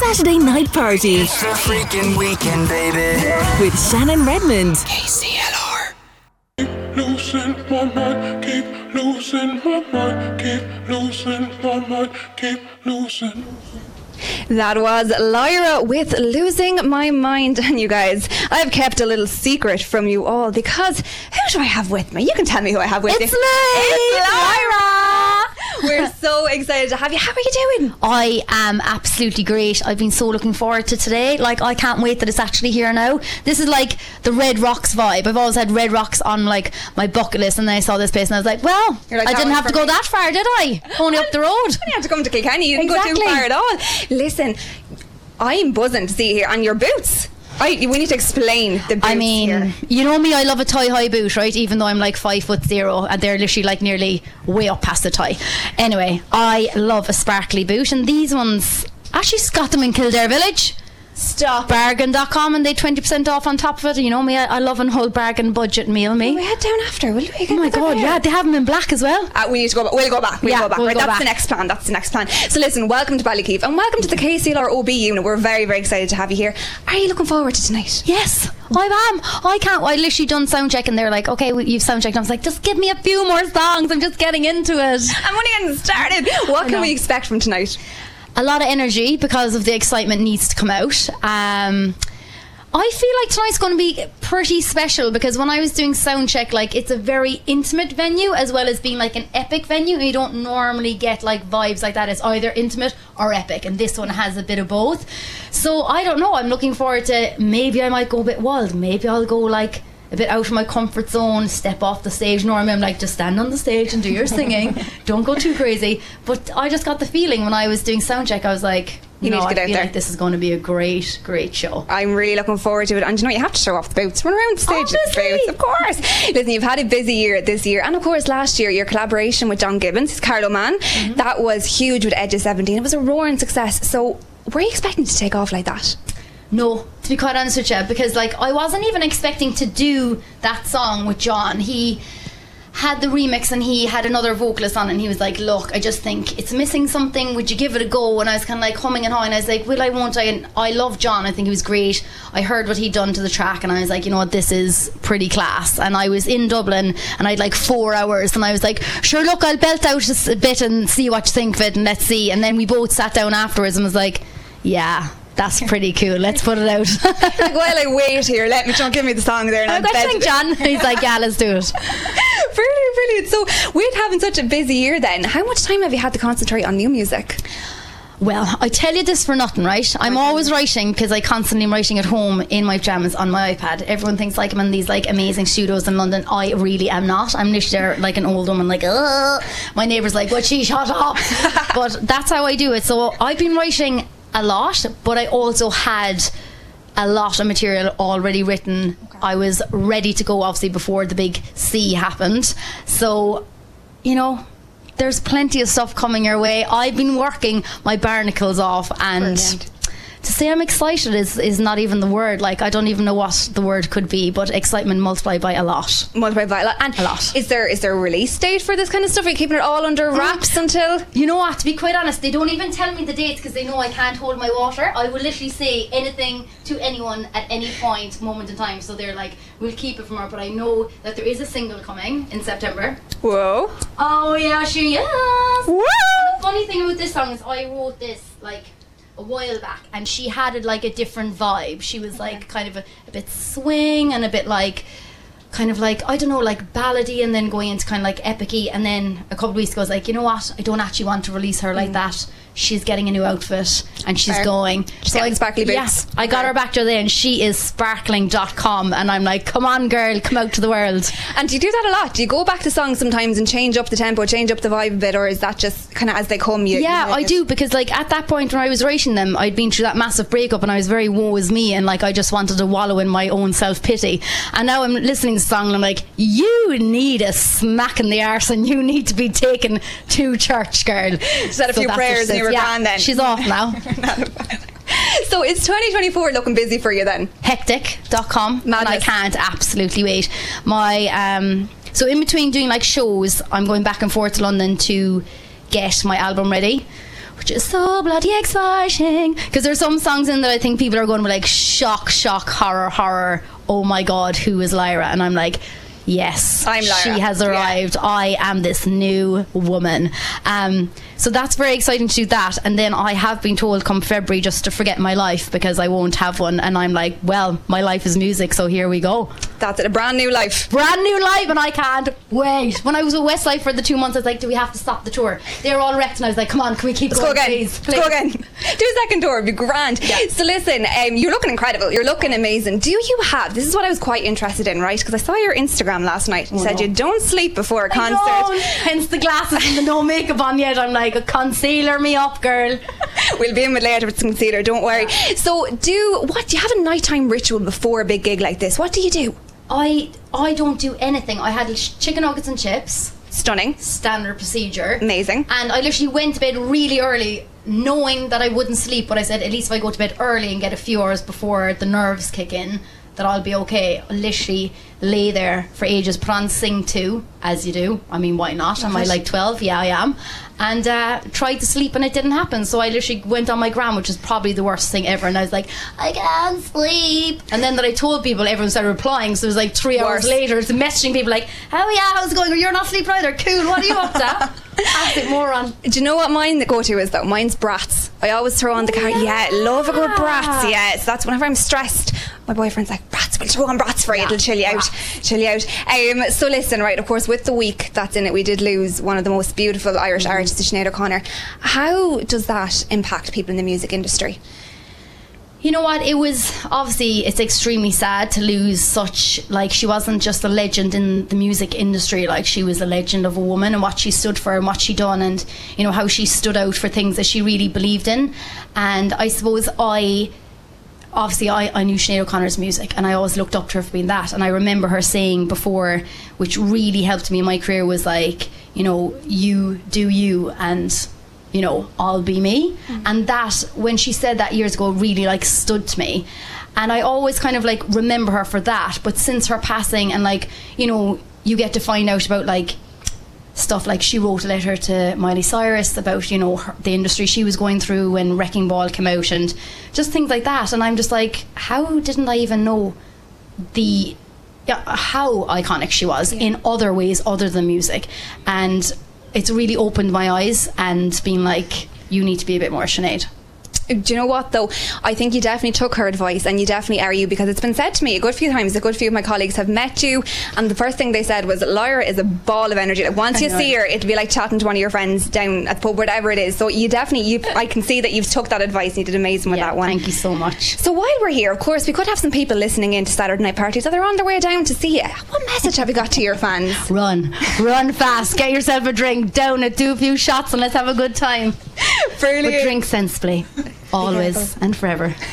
Saturday Night Party It's a freaking weekend, baby. with Shannon Redmond. KCLR. losing my mind, keep losing my mind, keep losing my mind, keep losing. That was Lyra with Losing My Mind. And you guys, I've kept a little secret from you all because who do I have with me? You can tell me who I have with It's you. me! It's Lyra! We're so excited to have you. How are you doing? I am absolutely great. I've been so looking forward to today. Like I can't wait that it's actually here now. This is like the Red Rocks vibe. I've always had Red Rocks on like my bucket list, and then I saw this place, and I was like, well, like, I didn't have to go me. that far, did I? Only up the road. You have to come to Kilkenny. You didn't go too far at all. Listen, I'm buzzing to see you here. And your boots. I, we need to explain the boots I mean, here. you know me, I love a tie high boot, right? Even though I'm like five foot zero and they're literally like nearly way up past the tie. Anyway, I love a sparkly boot, and these ones actually got them in Kildare Village. Stop. Bargain.com and they 20% off on top of it. You know me, I, I love a whole bargain budget meal, me. we head down after, will we? Oh my god, yeah, they have them in black as well. Uh, we need to go back. We'll go back. We'll Yeah, go back. we'll right, go that's back. the next plan. That's the next plan. So listen, welcome to Ballykeefe and welcome to the KCLR OB unit. We're very, very excited to have you here. Are you looking forward to tonight? Yes, I am. I can't. I literally done sound check and they're like, okay, you've sound checked. I was like, just give me a few more songs. I'm just getting into it. I'm only getting started. What can we expect from tonight? A lot of energy because of the excitement needs to come out. Um, I feel like tonight's going to be pretty special because when I was doing sound check, like it's a very intimate venue as well as being like an epic venue. You don't normally get like vibes like that. It's either intimate or epic, and this one has a bit of both. So I don't know. I'm looking forward to maybe I might go a bit wild. Maybe I'll go like a bit out of my comfort zone, step off the stage. Normally, I'm like, just stand on the stage and do your singing. Don't go too crazy. But I just got the feeling when I was doing sound check, I was like, You you, need to get I out feel there. like this is going to be a great, great show. I'm really looking forward to it. And you know, you have to show off the boots. Run around the stage boots, of course. Listen, you've had a busy year this year. And of course, last year, your collaboration with John Gibbons, his Carlow Man, Mm-hmm. that was huge with Edge of 17. It was a roaring success. So, were you expecting to take off like that? No, to be quite honest with you, because like I wasn't even expecting to do that song with John. He had the remix and he had another vocalist on and he was like, Look, I just think it's missing something. Would you give it a go? And I was kind of like humming and hawing. I was like, Will I, won't I? And I love John. I think he was great. I heard what he'd done to the track and I was like, You know what? This is pretty class. And I was in Dublin and I had like four hours and I was like, Sure, look, I'll belt out a bit and see what you think of it and let's see. And then we both sat down afterwards and was like, Yeah. That's pretty cool. Let's put it out. like, while I wait here, let me don't give me the song there. And I'll think, John. He's like, yeah, let's do it. brilliant, brilliant. So, with having such a busy year, then, how much time have you had to concentrate on new music? Well, I tell you this for nothing, right? I'm always writing because I constantly am writing at home in my pajamas on my iPad. Everyone thinks like I'm in these like amazing studios in London. I really am not. I'm literally there like an old woman, like, Ugh. my neighbour's like, "What she shut up?" but that's how I do it. So I've been writing a lot, but I also had a lot of material already written. I was ready to go, obviously, before the big C happened. So, you know, there's plenty of stuff coming your way. I've been working my barnacles off, and Brilliant. To say I'm excited is, is not even the word. Like, I don't even know what the word could be, but excitement multiplied by a lot. Multiplied by a lot. And A lot. Is there is there a release date for this kind of stuff? Are you keeping it all under oh, wraps until? You know what? To be quite honest, they don't even tell me the dates because they know I can't hold my water. I will literally say anything to anyone at any point, moment in time. So they're like, "We'll keep it from her," but I know that there is a single coming in September. Whoa. Oh yeah, she is. Woo! The funny thing about this song is I wrote this like a while back and she had it like a different vibe. She was like kind of a, a bit swing and a bit like kind of like I don't know like ballady and then going into kind of like epicy. And then a couple of weeks ago I was like you know what? I don't actually want to release her like mm. that she's getting a new outfit and she's Fair. going She's getting sparkly boots. yes I got her back to there and she is sparkling.com and I'm like come on girl come out to the world And do you do that a lot? Do you go back to songs sometimes and change up the tempo, change up the vibe a bit, or is that just kind of as they come? You, yeah, you I do because like at that point when I was writing them, I'd been through that massive breakup and I was very woe is me and like I just wanted to wallow in my own self pity. And now I'm listening to the song and I'm like, you need a smack in the arse and you need to be taken to church, girl. Said a few prayers and you says. Were yeah, gone then. She's off now. So is 2024 looking busy for you then? hectic.com and I can't absolutely wait. My um so in between doing like shows, I'm going back and forth to London to get my album ready. which is so bloody exciting. Because there's some songs in that I think people are going to be like, shock, shock, horror, horror. Oh my god, who is Lyra? And I'm like, yes, I'm Lyra. She has Yeah. arrived. I am this new woman. Um, so that's very exciting to do that. And then I have been told come February just to forget my life because I won't have one. And I'm like, well, my life is music, so here we go. That's it, a brand new life. Brand new life, and I can't wait. When I was with Westlife for the two months, I was like, do we have to stop the tour? They were all wrecked, and I was like, come on, can we keep Let's going, go again. please? Let's go again. Do a second tour, it'd be grand. Yeah. So listen, um, you're looking incredible. You're looking amazing. Do you have? This is what I was quite interested in, right? Because I saw your Instagram last night. And you Oh, said no. you don't sleep before a I concert. don't. Hence the glasses and the no makeup on yet. I'm like, a concealer me up, girl. We'll be in with later with some concealer. Don't worry. So, do what? Do you have a nighttime ritual before a big gig like this? What do you do? I I don't do anything. I had chicken nuggets and chips. Stunning. Standard procedure. Amazing. And I literally went to bed really early, knowing that I wouldn't sleep. But I said, at least if I go to bed early and get a few hours before the nerves kick in, that I'll be okay. I literally lay there for ages, put on Sing 2, as you do. I mean, why not? Am I like 12? Yeah, I am. And uh, tried to sleep and it didn't happen. So I literally went on my gram, which is probably the worst thing ever. And I was like, I can't sleep. And then that I told people, everyone started replying. So it was like three hours later, it's messaging people like, oh yeah, how's it going? You're not sleeping either. Cool. What are you up to? Absolute moron. Do you know what mine the go to is though? Mine's brats. I always throw on the car. Yeah, love a good brats. Yes, that's whenever I'm stressed. My boyfriend's like brats. We'll throw on brats for you. It'll chill you out. Chill you out. Um, so listen, right? Of course, with the week that's in it, we did lose one of the most beautiful Irish artists, Sinead O'Connor. How does that impact people in the music industry? You know what? It was obviously it's extremely sad to lose such like she wasn't just a legend in the music industry. Like she was a legend of a woman and what she stood for and what she done and you know how she stood out for things that she really believed in. And I suppose I obviously I, I knew Sinead O'Connor's music and I always looked up to her for being that. And I remember her saying before which really helped me in my career was like you know you do you and you know I'll be me. Mm. And that when she said that years ago really like stood to me. And I always kind of like remember her for that. But since her passing and like you know you get to find out about like stuff like she wrote a letter to Miley Cyrus about you know her, the industry she was going through when Wrecking Ball came out and just things like that. And I'm just like how didn't I even know the yeah, how iconic she was in other ways other than music? And it's really opened my eyes and been like you need to be a bit more Sinead Do you know what though? I think you definitely took her advice and you definitely are you because it's been said to me a good few times. A good few of my colleagues have met you, and the first thing they said was Lyra is a ball of energy. Like once I you know. see her, it'd be like chatting to one of your friends down at the pub, whatever it is. So you definitely, you, I can see that you've took that advice and you did amazing with yeah that one. thank you so much So while we're here, of course, we could have some people listening in to Saturday night parties. So they're on their way down to see you. What message have you got to your fans? run run fast get yourself a drink down it do a few shots and let's have a good time Brilliant. but drink sensibly always and forever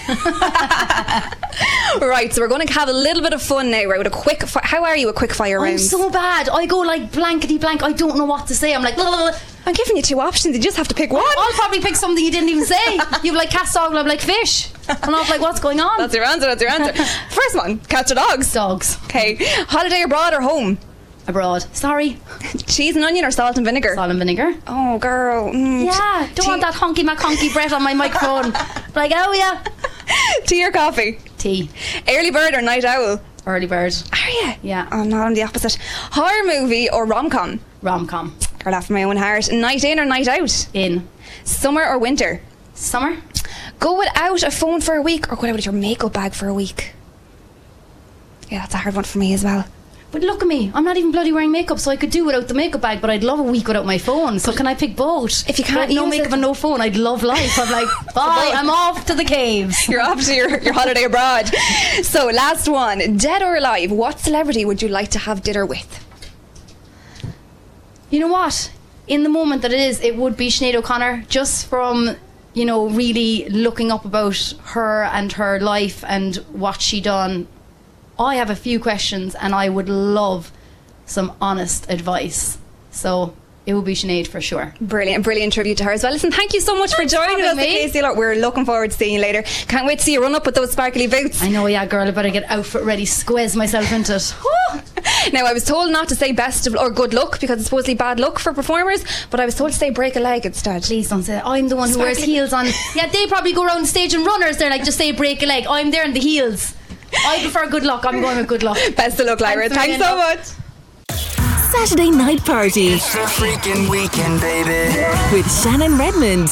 Right, so we're going to have a little bit of fun now, right? With a quick, fi- how are you? A quick fire round. I'm so bad. I go like blankety blank. I don't know what to say. I'm like, "Blah, blah, blah." I'm giving you two options. You just have to pick one. I'll probably pick something you didn't even say. You've like cats, dog, I'm like fish. And I'm like, what's going on? That's your answer. That's your answer. First one: cats or dogs. Dogs Okay, holiday abroad or home? Abroad. Sorry, Cheese and onion or salt and vinegar? salt and vinegar. Oh, girl. Mm. Yeah, don't want that honky mac honky breath on my microphone. like, oh yeah, Tea or coffee? tea, Early bird or night owl? early bird, Are you? Yeah. I'm not. I'm the opposite. Horror movie or rom com? rom com, Girl after my own heart. Night in or night out? in Summer or winter? summer. Go without a phone for a week or go out with your makeup bag for a week? Yeah, that's a hard one for me as well. But look at me. I'm not even bloody wearing makeup, so I could do without the makeup bag. But I'd love a week without my phone. So can I pick both? If you can't no makeup it- and no phone, I'd love life. I'm like, bye. I'm off to the caves. You're off to your, your holiday abroad. So, last one. Dead or alive, what celebrity would you like to have dinner with? You know what? In the moment that it is, it would be Sinead O'Connor, just from you know really looking up about her and her life and what she done. I have a few questions and I would love some honest advice. So it will be Sinead for sure. Brilliant, brilliant tribute to her as well. Listen, thank you so much Thanks for joining us, Casey. Look, we're looking forward to seeing you later. Can't wait to see you run up with those sparkly boots. I know, yeah, girl. I better get outfit ready, squeeze myself into it. now, I was told not to say best of or good luck because it's supposedly bad luck for performers, but I was told to say break a leg instead. Please don't say that. I'm the one who wears heels on. Yeah, they probably go around the stage and runners. They're like, just say break a leg. I'm there in the heels. Oh, I prefer good luck. I'm going with good luck. Best of luck, Lyra. Thanks, Thanks so much. Saturday night party. It's a freaking weekend, baby. With Shannon Redmond.